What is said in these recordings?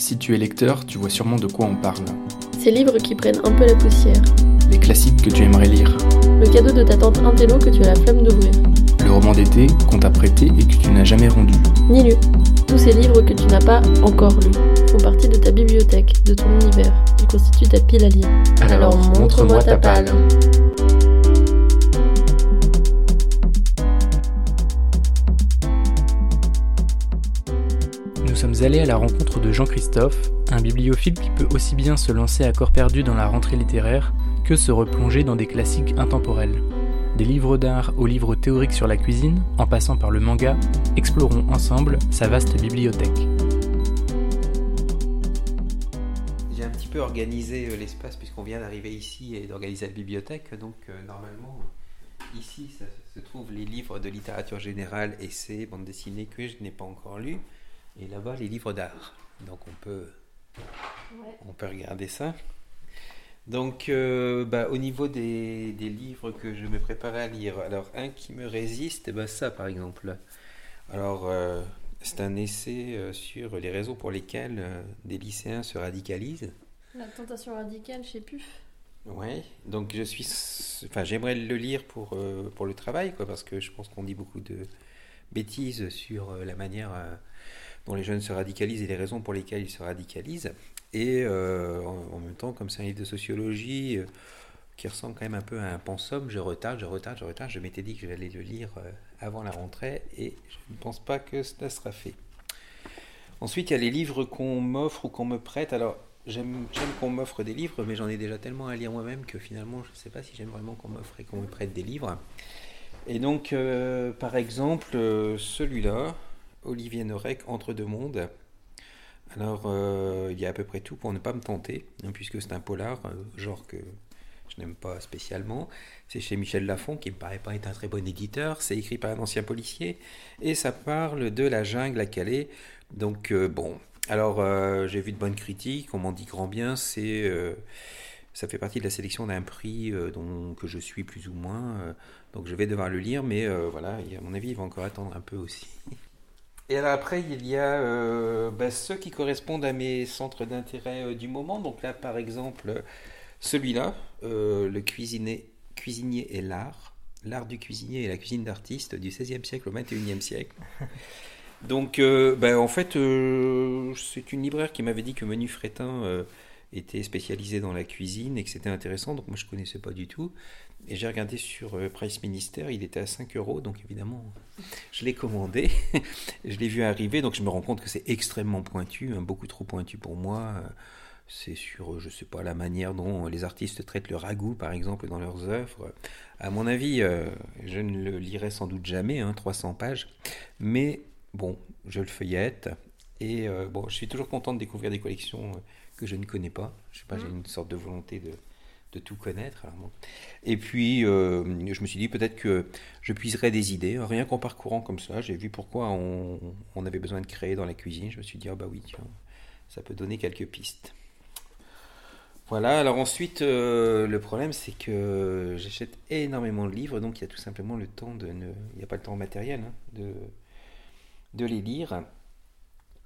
Si tu es lecteur, tu vois sûrement de quoi on parle. Ces livres qui prennent un peu la poussière. Les classiques que tu aimerais lire. Le cadeau de ta tante Intello que tu as la flemme d'ouvrir. Le roman d'été qu'on t'a prêté et que tu n'as jamais rendu. Ni lu. Tous ces livres que tu n'as pas encore lus font partie de ta bibliothèque, de ton univers. Ils constituent ta pile à lire. Alors, montre-moi ta palle. Sommes allés à la rencontre de Jean-Christophe, un bibliophile qui peut aussi bien se lancer à corps perdu dans la rentrée littéraire que se replonger dans des classiques intemporels. Des livres d'art aux livres théoriques sur la cuisine, en passant par le manga, explorons ensemble sa vaste bibliothèque. J'ai un petit peu organisé euh, l'espace puisqu'on vient d'arriver ici et d'organiser la bibliothèque. Donc euh, normalement, ici se trouve les livres de littérature générale, essais, bandes dessinées que je n'ai pas encore lus. Et là-bas, les livres d'art. Donc on peut, on peut regarder ça. Donc euh, bah, au niveau des, des livres que je me préparais à lire, alors un qui me résiste, bah, ça par exemple. Alors euh, c'est un essai euh, sur les raisons pour lesquelles des lycéens se radicalisent. La tentation radicale chez Puf. Ouais, donc je suis, enfin j'aimerais le lire pour pour le travail quoi, parce que je pense qu'on dit beaucoup de bêtises sur la manière dont les jeunes se radicalisent et les raisons pour lesquelles ils se radicalisent. Et euh, en, même temps, comme c'est un livre de sociologie euh, qui ressemble quand même un peu à un pensum, je retarde, je retarde, je retarde. Je m'étais dit que j'allais le lire euh, avant la rentrée et je ne pense pas que cela sera fait. Ensuite, il y a les livres qu'on m'offre ou qu'on me prête. Alors, j'aime qu'on m'offre des livres, mais j'en ai déjà tellement à lire moi-même que finalement, je ne sais pas si j'aime vraiment qu'on m'offre et qu'on me prête des livres. Et donc, par exemple, celui-là, Olivier Norek, Entre deux mondes. Alors, euh, il y a à peu près tout pour ne pas me tenter, hein, puisque c'est un polar, euh, genre que je n'aime pas spécialement. C'est chez Michel Lafon, qui me paraît pas être un très bon éditeur. C'est écrit par un ancien policier. Et ça parle de la jungle à Calais. Donc, euh, bon. Alors, j'ai vu de bonnes critiques. On m'en dit grand bien. C'est. ça fait partie de la sélection d'un prix euh, que je suis plus ou moins. donc, je vais devoir le lire. Mais voilà, il- à mon avis, il va encore attendre un peu aussi. Et alors après, il y a euh, bah, ceux qui correspondent à mes centres d'intérêt euh, du moment. Donc là, par exemple, euh, celui-là, euh, le cuisinier, cuisinier et l'art. L'art du cuisinier et la cuisine d'artiste du XVIe siècle au XXIe siècle. Donc, bah, en fait, c'est une libraire qui m'avait dit que Menu Frétin était spécialisé dans la cuisine et que c'était intéressant. Donc, moi, je connaissais pas du tout. Et j'ai regardé sur euh, Price Minister, il était à 5 euros. Donc, évidemment, je l'ai commandé. je l'ai vu arriver. Donc, je me rends compte que c'est extrêmement pointu, hein, beaucoup trop pointu pour moi. C'est sur, euh, je sais pas, la manière dont les artistes traitent le ragoût, par exemple, dans leurs œuvres. À mon avis, euh, je ne le lirai sans doute jamais, hein, 300 pages. Mais bon, je le feuillette. Et bon, je suis toujours content de découvrir des collections que je ne connais pas. Je sais pas, j'ai une sorte de volonté de, de tout connaître. alors bon. Et puis, euh, je me suis dit peut-être que je puiserais des idées. Rien qu'en parcourant comme ça, j'ai vu pourquoi on, on avait besoin de créer dans la cuisine. Je me suis dit, ah bah oui, tiens, ça peut donner quelques pistes. Voilà, alors ensuite, euh, le problème c'est que j'achète énormément de livres, donc il y a tout simplement le temps de ne... Il n'y a pas le temps matériel hein, de, de les lire.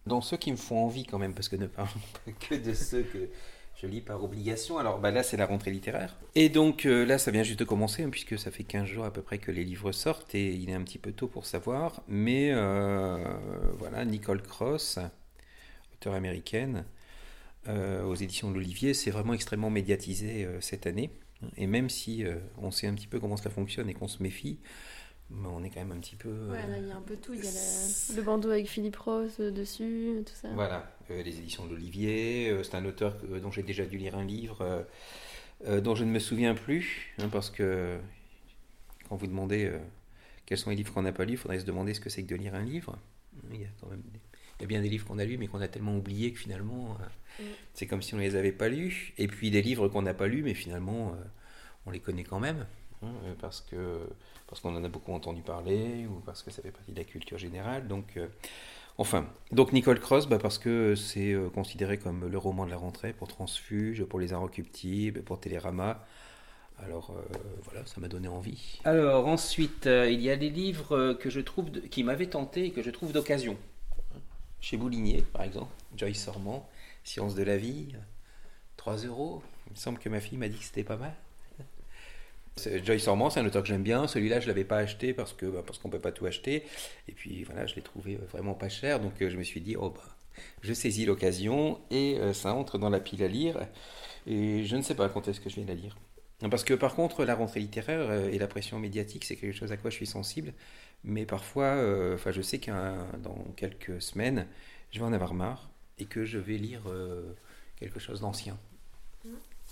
Dans ceux qui me font envie quand même, parce que ne parlons pas que de ceux que je lis par obligation. Alors bah là, c'est la rentrée littéraire. Et donc euh, là, ça vient juste de commencer, hein, puisque ça fait 15 jours à peu près que les livres sortent, et il est un petit peu tôt pour savoir. Mais euh, voilà, Nicole Cross, auteure américaine, euh, aux éditions de l'Olivier, c'est vraiment extrêmement médiatisé cette année. Et même si on sait un petit peu comment cela fonctionne et qu'on se méfie, on est quand même un petit peu... euh, Ouais, là, il y a un peu tout. Il y a la- le bandeau avec Philippe Ross euh, dessus, tout ça. Voilà, euh, les éditions de l'Olivier, euh, c'est un auteur dont j'ai déjà dû lire un livre, euh, euh, dont je ne me souviens plus, hein, parce que quand vous demandez euh, quels sont les livres qu'on n'a pas lus, il faudrait se demander ce que c'est que de lire un livre. Il y a quand même des- il y a bien des livres qu'on a lus, mais qu'on a tellement oubliés que finalement, euh, Mm. c'est comme si on ne les avait pas lus. Et puis des livres qu'on n'a pas lus, mais finalement, euh, on les connaît quand même, hein, euh, parce que parce qu'on en a beaucoup entendu parler, ou parce que ça fait partie de la culture générale. Donc, euh, enfin, donc Nicole Cross, bah, parce que c'est euh, considéré comme le roman de la rentrée pour Transfuge, pour Les Inrecuptibles, pour Télérama. Alors voilà, ça m'a donné envie. Alors ensuite, il y a des livres que je trouve qui m'avaient tenté et que je trouve d'occasion. chez Boulinier, par exemple, Joyce Sormand, Sciences de la vie, 3 euros. Il me semble que ma fille m'a dit que c'était pas mal. Joyce Sormand, c'est un auteur que j'aime bien. Celui-là, je ne l'avais pas acheté parce que bah, parce qu'on ne peut pas tout acheter. Et puis voilà, je l'ai trouvé vraiment pas cher. Donc je me suis dit, oh bah, je saisis l'occasion et ça entre dans la pile à lire. Et je ne sais pas quand est-ce que je vais la lire. Parce que par contre, la rentrée littéraire et la pression médiatique, c'est quelque chose à quoi je suis sensible. Mais parfois, enfin, je sais qu'un dans quelques semaines, je vais en avoir marre et que je vais lire quelque chose d'ancien.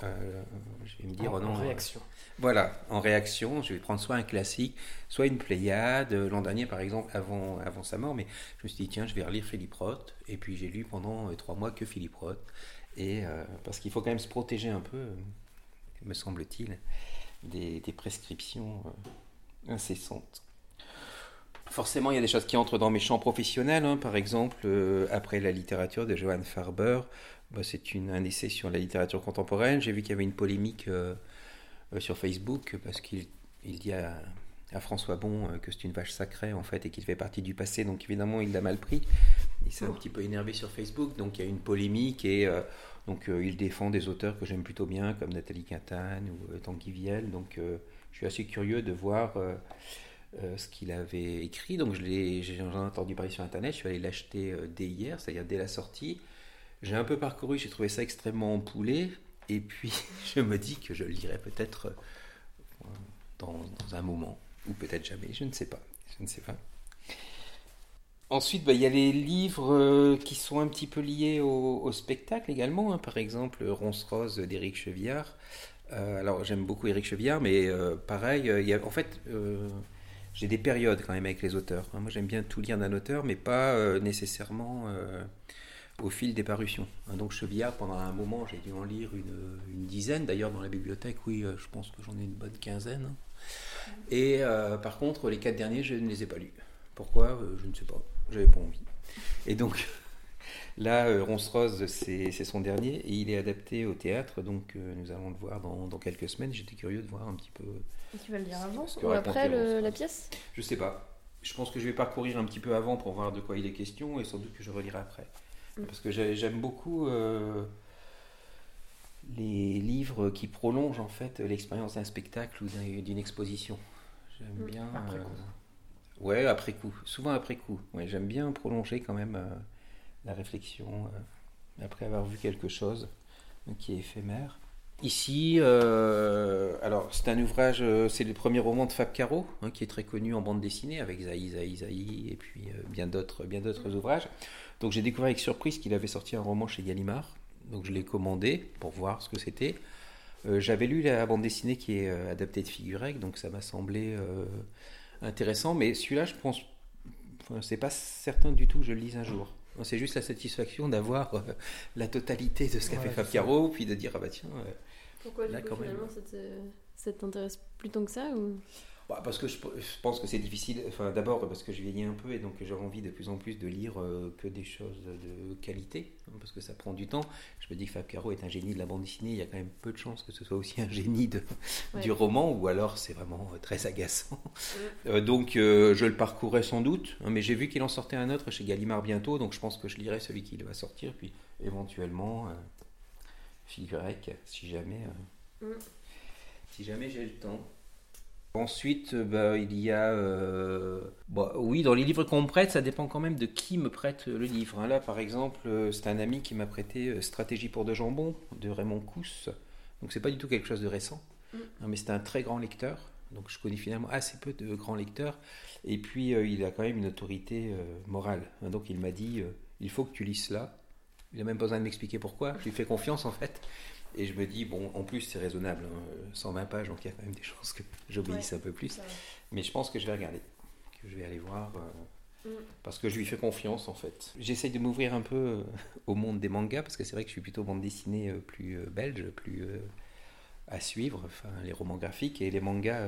Euh, je vais me dire, en, oh non, en réaction. Voilà, en réaction, je vais prendre soit un classique, soit une Pléiade. L'an dernier, par exemple, avant, avant sa mort, mais je me suis dit, tiens, je vais relire Philippe Roth. Et puis j'ai lu pendant euh, trois mois que Philippe Roth. Et, euh, parce qu'il faut quand même se protéger un peu, me semble-t-il, des, des, prescriptions incessantes. Forcément, il y a des choses qui entrent dans mes champs professionnels. Hein. Par exemple, après la littérature de Johann Farber, bah, c'est un essai sur la littérature contemporaine. J'ai vu qu'il y avait une polémique euh, euh, sur Facebook parce qu'il il dit à, François Bon euh, que c'est une vache sacrée en fait et qu'il fait partie du passé. Donc évidemment, il l'a mal pris. Il s'est un petit peu énervé sur Facebook. Donc il y a une polémique et donc il défend des auteurs que j'aime plutôt bien comme Nathalie Quintane ou Tanguy Viel. Donc je suis assez curieux de voir. Ce qu'il avait écrit. Donc, j'en ai entendu parler sur Internet. Je suis allé l'acheter dès hier, c'est-à-dire dès la sortie. J'ai un peu parcouru, j'ai trouvé ça extrêmement empoulé. Et puis, je me dis que je le lirai peut-être euh, dans, un moment, ou peut-être jamais, je ne sais pas. Je ne sais pas. Ensuite, bah, il y a les livres euh, qui sont un petit peu liés au, spectacle également. Hein. Par exemple, Ronce Rose d'Éric Chevillard. Euh, alors, j'aime beaucoup Éric Chevillard, mais pareil, il y a, en fait, j'ai des périodes quand même avec les auteurs. Moi, j'aime bien tout lire d'un auteur, mais pas nécessairement au fil des parutions. Hein, donc Chevillard, pendant un moment, j'ai dû en lire une, dizaine. D'ailleurs, dans la bibliothèque, oui, euh, je pense que j'en ai une bonne quinzaine. Et euh, par contre, les quatre derniers, je ne les ai pas lus. Pourquoi? Euh, Je ne sais pas. J'avais pas envie. Et donc, là, Ronce Rose, c'est son dernier. Et il est adapté au théâtre. Donc, nous allons le voir dans, quelques semaines. J'étais curieux de voir un petit peu. Et tu vas le lire avant ou après la pièce? Je sais pas. Je pense que je vais parcourir un petit peu avant pour voir de quoi il est question et sans doute que je relirai après. Mm. Parce que j'aime beaucoup euh, les livres qui prolongent en fait l'expérience d'un spectacle ou d'une exposition. J'aime mm. bien. Après coup. Euh, ouais, après coup. Souvent après coup. Ouais, j'aime bien prolonger quand même euh, la réflexion après avoir vu quelque chose qui est éphémère. Ici, alors c'est un ouvrage, c'est le premier roman de Fab Caro, hein, qui est très connu en bande dessinée avec Zaï, Zaï, Zaï, et puis bien d'autres, ouvrages. Donc j'ai découvert avec surprise qu'il avait sorti un roman chez Gallimard. Donc je l'ai commandé pour voir ce que c'était. Euh, j'avais lu la bande dessinée qui est euh, adaptée de Figurec, donc ça m'a semblé euh, intéressant. Mais celui-là, je pense, enfin, c'est pas certain du tout que je le lise un jour. C'est juste la satisfaction d'avoir la totalité de ce qu'a fait Fab Caro, puis de dire ah bah tiens. Pourquoi là, coup, finalement ça t'intéresse plus tant que ça ou? Bah, parce que je, pense que c'est difficile. Enfin, d'abord parce que je vieillis un peu et donc j'ai envie de plus en plus de lire euh, que des choses de qualité, hein, parce que ça prend du temps. Je me dis que Fab Caro est un génie de la bande dessinée. Il y a quand même peu de chances que ce soit aussi un génie de, du roman, ou alors c'est vraiment euh, très agaçant. Euh, donc je le parcourrai sans doute, hein, mais j'ai vu qu'il en sortait un autre chez Gallimard bientôt, donc je pense que je lirai celui qui va sortir, puis éventuellement Figurec, si jamais, mm. si jamais j'ai le temps. Ensuite, euh, bah, il y a... Euh, bah, oui, dans les livres qu'on me prête, ça dépend quand même de qui me prête le livre. Hein. Là, par exemple, euh, c'est un ami qui m'a prêté Stratégie pour de jambon de Raymond Cousse. Donc, c'est pas du tout quelque chose de récent. Mm. Mais c'est un très grand lecteur. Donc, je connais finalement assez peu de grands lecteurs. Et puis, il a quand même une autorité morale. Hein. donc, il m'a dit il faut que tu lises cela. Il n'a même pas besoin de m'expliquer pourquoi. Je lui fais confiance, en fait. Et je me dis, bon, en plus, c'est raisonnable, 120 hein, pages, donc il y a quand même des chances que j'obéisse un peu plus. Mais je pense que je vais regarder, que je vais aller voir, euh, mm. parce que je lui fais confiance, en fait. J'essaye de m'ouvrir un peu euh, au monde des mangas, parce que c'est vrai que je suis plutôt bande dessinée euh, plus belge, plus à suivre, enfin, les romans graphiques, et les mangas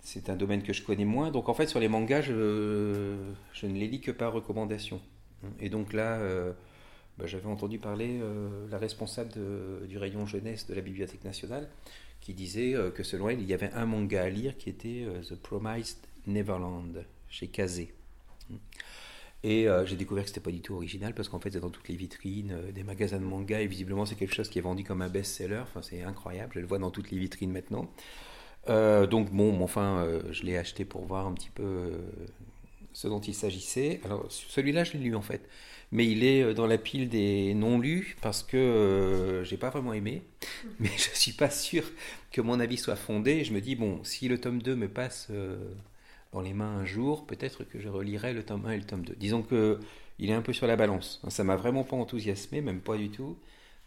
c'est un domaine que je connais moins. Donc en fait, sur les mangas, je, je ne les lis que par recommandation. Et donc là, bah, j'avais entendu parler euh, la responsable du rayon jeunesse de la Bibliothèque nationale qui disait euh, que selon elle, il y avait un manga à lire qui était euh, The Promised Neverland chez Kazé. Et j'ai découvert que c'était pas du tout original parce qu'en fait c'est dans toutes les vitrines des magasins de manga et visiblement c'est quelque chose qui est vendu comme un best-seller. Enfin c'est incroyable, je le vois dans toutes les vitrines maintenant. Donc bon, enfin je l'ai acheté pour voir un petit peu ce dont il s'agissait. Alors celui-là je l'ai lu en fait, mais il est dans la pile des non lus parce que j'ai pas vraiment aimé, mais je suis pas sûr que mon avis soit fondé. Je me dis bon, si le tome 2 me passe dans les mains un jour, peut-être que je relirai le tome 1 et le tome 2. Disons que il est un peu sur la balance. Ça m'a vraiment pas enthousiasmé, même pas du tout.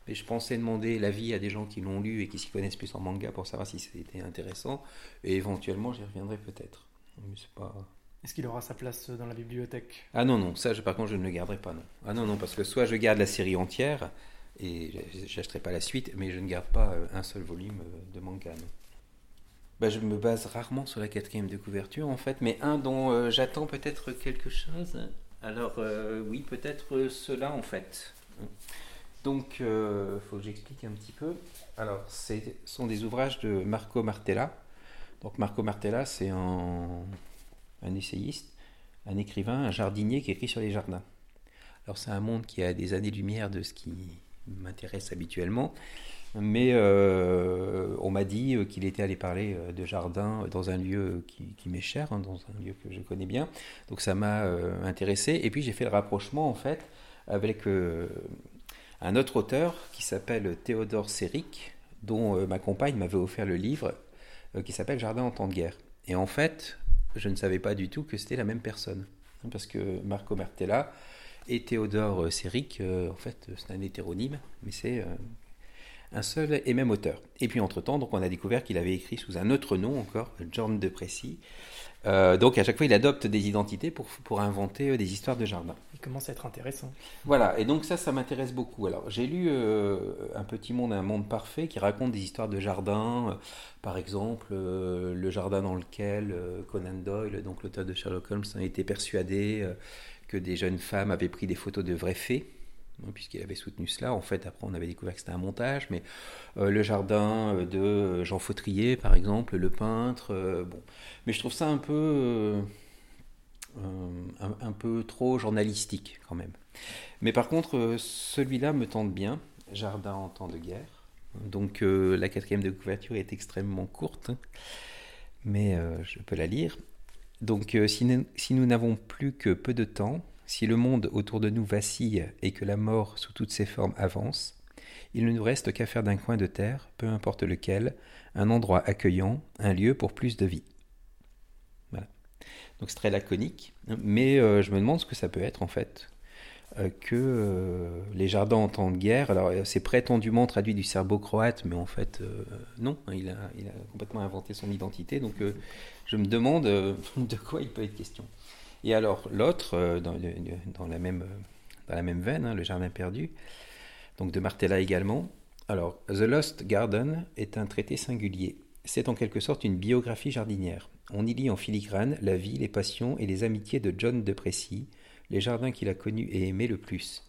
Mais je pensais demander l'avis à des gens qui l'ont lu et qui s'y connaissent plus en manga pour savoir si c'était intéressant. Et éventuellement, j'y reviendrai peut-être. Pas... Est-ce qu'il aura sa place dans la bibliothèque? Ah non, non, ça par contre je ne le garderai pas. Non. Ah non, non, parce que soit je garde la série entière et j'achèterai pas la suite, mais je ne garde pas euh, un seul volume euh, de manga. Non bah, je me base rarement sur la quatrième de couverture en fait, mais un dont euh, j'attends peut-être quelque chose. Alors oui, peut-être cela en fait. Donc, il faut que j'explique un petit peu. Alors, ce sont des ouvrages de Marco Martella. Donc, Marco Martella, c'est un, un essayiste, un écrivain, un jardinier qui écrit sur les jardins. Alors, c'est un monde qui a des années-lumière de ce qui m'intéresse habituellement. Mais euh, on m'a dit euh, qu'il était allé parler euh, de jardin dans un lieu qui, m'est cher, hein, dans un lieu que je connais bien. Donc ça m'a intéressé. Et puis j'ai fait le rapprochement en fait avec un autre auteur qui s'appelle Théodore Séric, dont ma compagne m'avait offert le livre qui s'appelle Jardin en temps de guerre. Et en fait, je ne savais pas du tout que c'était la même personne. Parce que Marco Martella et Théodore Séric, en fait, c'est un hétéronyme, mais c'est un seul et même auteur. Et puis entre-temps, donc on a découvert qu'il avait écrit sous un autre nom encore, John de Précy. Euh, donc à chaque fois, il adopte des identités pour, pour inventer euh, des histoires de jardin. Il commence à être intéressant. Voilà, et donc ça, ça m'intéresse beaucoup. Alors j'ai lu euh, Un petit monde, un monde parfait qui raconte des histoires de jardin. par exemple, le jardin dans lequel Conan Doyle, donc l'auteur de Sherlock Holmes, a été persuadé que des jeunes femmes avaient pris des photos de vraies fées. Hein, puisqu'il avait soutenu cela. En fait, après, on avait découvert que c'était un montage, mais euh, le jardin euh, de Jean Fautrier, par exemple, le peintre, euh, bon. Mais je trouve ça un peu, un, peu trop journalistique, quand même. Mais par contre, celui-là me tente bien, Jardin en temps de guerre. Donc, la quatrième de couverture est extrêmement courte, mais je peux la lire. Donc, si nous n'avons plus que peu de temps, si le monde autour de nous vacille et que la mort sous toutes ses formes avance, il ne nous reste qu'à faire d'un coin de terre, peu importe lequel, un endroit accueillant, un lieu pour plus de vie. Voilà. Donc c'est très laconique, mais euh, je me demande ce que ça peut être en fait. Euh, que euh, les jardins en temps de guerre, alors c'est prétendument traduit du serbo-croate, mais en fait non, a, il a, complètement inventé son identité, donc je me demande de quoi il peut être question. Et alors l'autre, euh, dans, la même, dans la même veine, hein, Le Jardin perdu, donc de Martella également. Alors, The Lost Garden est un traité singulier. C'est en quelque sorte une biographie jardinière. On y lit en filigrane la vie, les passions et les amitiés de John de Précy, les jardins qu'il a connus et aimés le plus.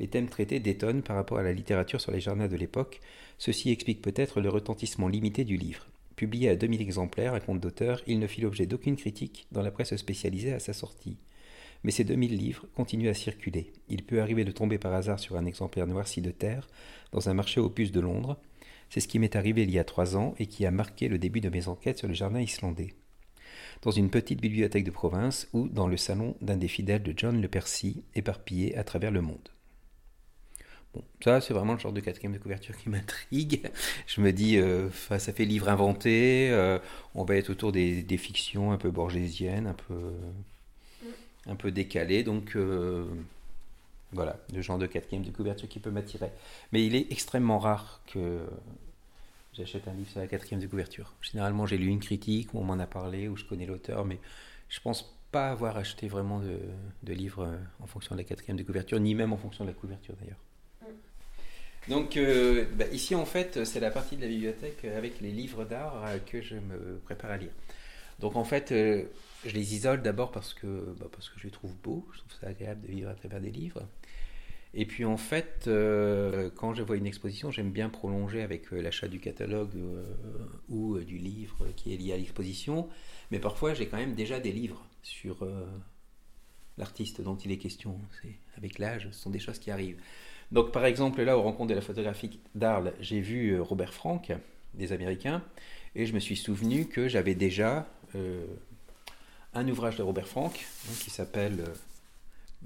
Les thèmes traités détonnent par rapport à la littérature sur les jardins de l'époque. Ceci explique peut-être le retentissement limité du livre. Publié à 2000 exemplaires à compte d'auteur, il ne fit l'objet d'aucune critique dans la presse spécialisée à sa sortie. Mais ces 2000 livres continuent à circuler. Il peut arriver de tomber par hasard sur un exemplaire noirci de terre dans un marché aux puces de Londres. C'est ce qui m'est arrivé il y a trois ans et qui a marqué le début de mes enquêtes sur le jardin islandais. Dans une petite bibliothèque de province ou dans le salon d'un des fidèles de John le Percy, éparpillé à travers le monde. Bon, ça, c'est vraiment le genre de quatrième de couverture qui m'intrigue. Je me dis, euh, ça fait livre inventé, euh, on va être autour des, fictions un peu borgésiennes, un peu, un peu décalées. Donc, euh, voilà, le genre de quatrième de couverture qui peut m'attirer. Mais il est extrêmement rare que j'achète un livre sur la quatrième de couverture. Généralement, j'ai lu une critique, ou on m'en a parlé, ou je connais l'auteur, mais je pense pas avoir acheté vraiment de, de livres en fonction de la quatrième de couverture, ni même en fonction de la couverture d'ailleurs. Donc euh, bah, ici en fait c'est la partie de la bibliothèque avec les livres d'art euh, que je me prépare à lire. Donc en fait euh, je les isole d'abord parce que, bah, parce que je les trouve beaux, je trouve ça agréable de vivre à travers des livres. Et puis en fait quand je vois une exposition j'aime bien prolonger avec l'achat du catalogue ou du livre qui est lié à l'exposition. Mais parfois j'ai quand même déjà des livres sur l'artiste dont il est question. C'est avec l'âge, ce sont des choses qui arrivent. Donc par exemple là, au rencontre de la photographie d'Arles, j'ai vu Robert Frank, des Américains, et je me suis souvenu que j'avais déjà un ouvrage de Robert Frank hein, qui s'appelle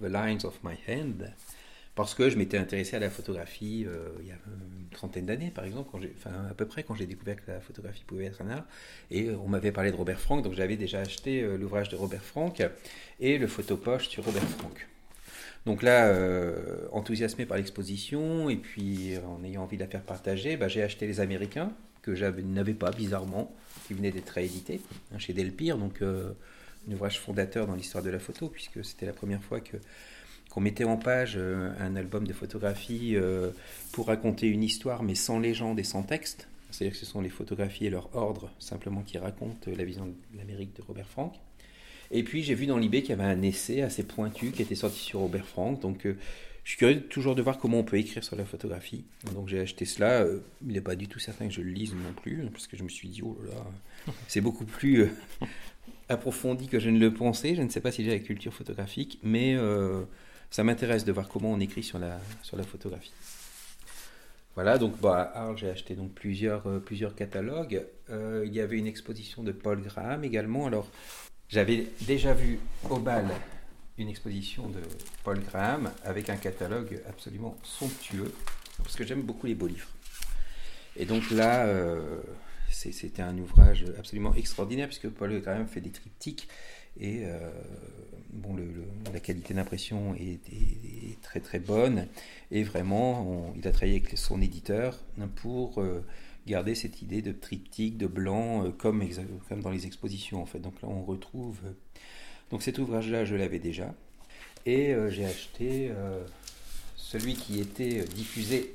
The Lines of My Hand, parce que je m'étais intéressé à la photographie euh, il y a une trentaine d'années, par exemple, à peu près quand j'ai découvert que la photographie pouvait être un art. Et euh, on m'avait parlé de Robert Frank, donc j'avais déjà acheté euh, l'ouvrage de Robert Frank et le photopoche sur Robert Frank. Donc là, enthousiasmé par l'exposition et puis en ayant envie de la faire partager, bah, j'ai acheté les Américains que je n'avais pas bizarrement, qui venaient d'être réédités hein, chez Delpire, donc un ouvrage fondateur dans l'histoire de la photo puisque c'était la première fois qu'on mettait en page euh, un album de photographie euh, pour raconter une histoire, mais sans légende et sans texte. C'est-à-dire que ce sont les photographies et leur ordre simplement qui racontent la vision de l'Amérique de Robert Frank. Et puis j'ai vu dans l'eBay qu'il y avait un essai assez pointu qui était sorti sur Robert Frank. Donc euh, je suis curieux toujours de voir comment on peut écrire sur la photographie. Donc j'ai acheté cela. il n'est pas du tout certain que je le lise non plus, parce que je me suis dit, oh là là, c'est beaucoup plus approfondi que je ne le pensais. Je ne sais pas si j'ai la culture photographique, mais ça m'intéresse de voir comment on écrit sur la, sur la photographie. Voilà, donc bah, Arles, j'ai acheté donc plusieurs, euh, plusieurs catalogues. Euh, il y avait une exposition de Paul Graham également. Alors, j'avais déjà vu au bal une exposition de Paul Graham avec un catalogue absolument somptueux, parce que j'aime beaucoup les beaux livres. Et donc là, euh, c'était un ouvrage absolument extraordinaire, puisque Paul Graham fait des triptyques et euh, bon, la qualité d'impression est, très très bonne. Et vraiment, il a travaillé avec son éditeur pour euh, garder cette idée de triptyque, de blanc, euh, comme, comme dans les expositions en fait. Donc là, on retrouve. donc cet ouvrage-là, je l'avais déjà. Et j'ai acheté celui qui était diffusé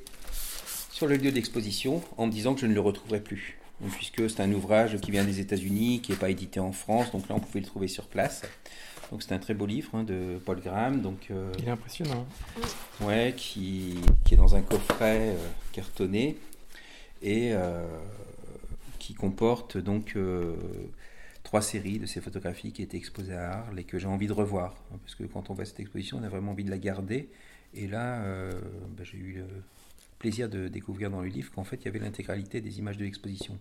sur le lieu d'exposition en me disant que je ne le retrouverai plus puisque c'est un ouvrage qui vient des États-Unis, qui n'est pas édité en France, donc là on pouvait le trouver sur place. Donc c'est un très beau livre hein, de Paul Graham. Donc, euh, Il est impressionnant. Ouais, qui, qui, est dans un coffret euh, cartonné et euh, qui comporte donc trois séries de ces photographies qui étaient exposées à Arles et que j'ai envie de revoir. Hein, parce que quand on à cette exposition, on a vraiment envie de la garder. Et là, bah, j'ai eu plaisir de découvrir dans le livre qu'en fait il y avait l'intégralité des images de l'exposition.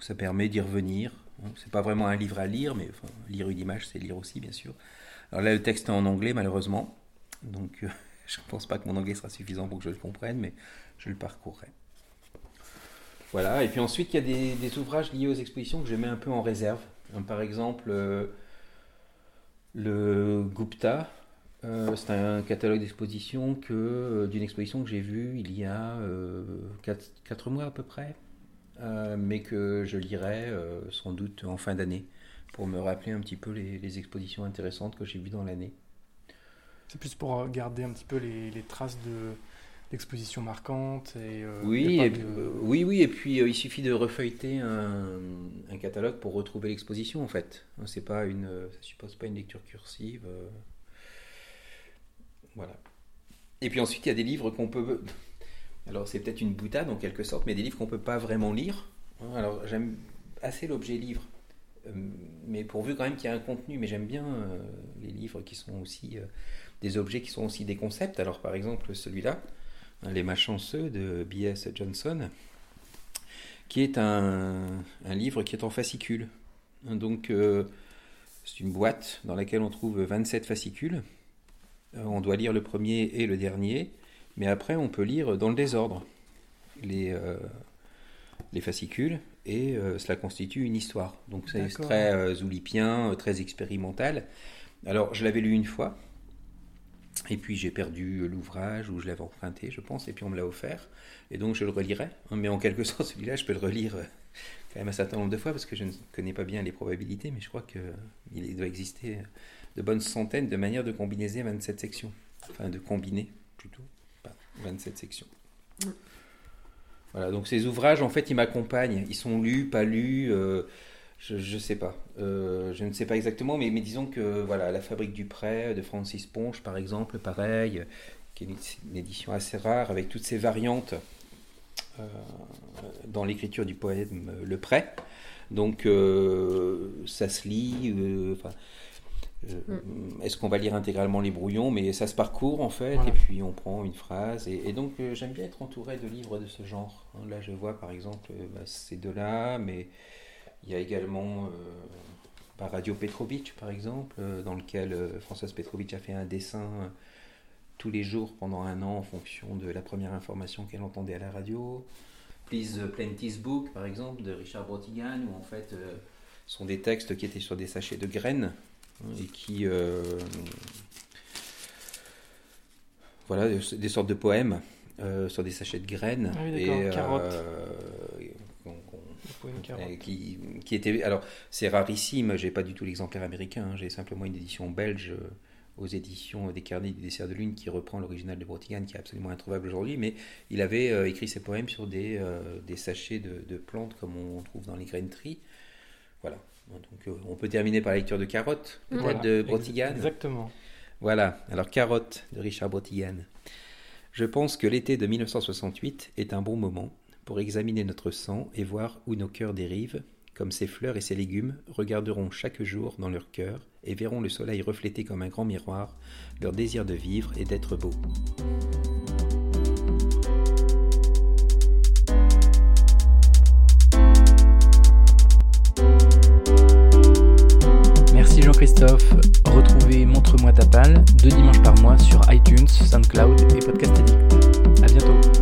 ça permet d'y revenir. C'est pas vraiment un livre à lire, mais lire une image, c'est lire aussi, bien sûr. Alors là, le texte est en anglais, malheureusement. Donc, je ne pense pas que mon anglais sera suffisant pour que je le comprenne, mais je le parcourrai. Voilà, et puis ensuite, il y a des, ouvrages liés aux expositions que je mets un peu en réserve. par exemple, euh, le Gupta, euh, c'est un catalogue d'exposition que euh, d'une exposition que j'ai vue il y a 4, euh, mois à peu près, mais que je lirai sans doute en fin d'année pour me rappeler un petit peu les, expositions intéressantes que j'ai vues dans l'année. C'est plus pour garder un petit peu les, traces de d'expositions marquantes et oui, oui, oui, et puis il suffit de refeuilleter un, un catalogue pour retrouver l'exposition en fait. C'est pas une, ça suppose pas une lecture cursive. Voilà. Et puis ensuite, il y a des livres qu'on peut. Alors, c'est peut-être une boutade en quelque sorte, mais des livres qu'on ne peut pas vraiment lire. Alors, j'aime assez l'objet livre, euh, mais pourvu quand même qu'il y ait un contenu. Mais j'aime bien euh, les livres qui sont aussi euh, des objets qui sont aussi des concepts. Alors, par exemple, celui-là, hein, Les Malchanceux de B.S. Johnson, qui est un, un, livre qui est en fascicules. Donc, c'est une boîte dans laquelle on trouve 27 fascicules euh, on doit lire le premier et le dernier, mais après on peut lire dans le désordre les, euh, les fascicules et euh, cela constitue une histoire. Donc c'est très zoulipien, très expérimental. Alors je l'avais lu une fois, et puis j'ai perdu l'ouvrage ou je l'avais emprunté, je pense, et puis on me l'a offert, et donc je le relirai. Mais en quelque sorte, celui-là, je peux le relire quand même un certain nombre de fois parce que je ne connais pas bien les probabilités, mais je crois qu'il doit exister de bonnes centaines de manières de combiner 27 sections. Enfin, de combiner plutôt, pas 27 sections. Voilà, donc ces ouvrages, en fait, ils m'accompagnent. Ils sont lus, pas lus, euh, je ne sais pas. Euh, je ne sais pas exactement, mais, mais, disons que voilà, La Fabrique du Prêt de Francis Ponche, par exemple, pareil, qui est une, édition assez rare, avec toutes ces variantes euh, dans l'écriture du poème Le Prêt. Donc, ça se lit. Mm. Est-ce qu'on va lire intégralement les brouillons? Mais ça se parcourt en fait, Voilà. et puis on prend une phrase. Et, et donc euh, j'aime bien être entouré de livres de ce genre. Là je vois par exemple euh, bah, ces deux-là, mais il y a également euh, Radio Petrovic par exemple, euh, dans lequel euh, Françoise Petrovic a fait un dessin tous les jours pendant un an en fonction de la première information qu'elle entendait à la radio. Please Plenty's Book par exemple de Richard Brotigan, où en fait euh, sont des textes qui étaient sur des sachets de graines et qui euh, voilà des sortes de poèmes euh, sur des sachets de graines Ah oui, et carottes. Euh, carotte. qui, qui était alors c'est rarissime j'ai pas du tout l'exemplaire américain hein, j'ai simplement une édition belge euh, aux éditions des carnets du dessert de lune qui reprend l'original de Brotigan qui est absolument introuvable aujourd'hui mais il avait euh, écrit ses poèmes sur des, euh, des sachets de, de plantes comme on trouve dans les graineries voilà donc euh, on peut terminer par la lecture de Carotte peut-être Voilà. de Ex- Brotigan Exactement. voilà, alors Carotte de Richard Brotigan. Je pense que l'été de 1968 est un bon moment pour examiner notre sang et voir où nos cœurs dérivent, comme ces fleurs et ces légumes regarderont chaque jour dans leur cœur et verront le soleil refléter comme un grand miroir leur désir de vivre et d'être beau. Merci Jean-Christophe. Retrouvez Montre-moi ta palle deux dimanches par mois sur iTunes, SoundCloud et Podcast Addict. À bientôt.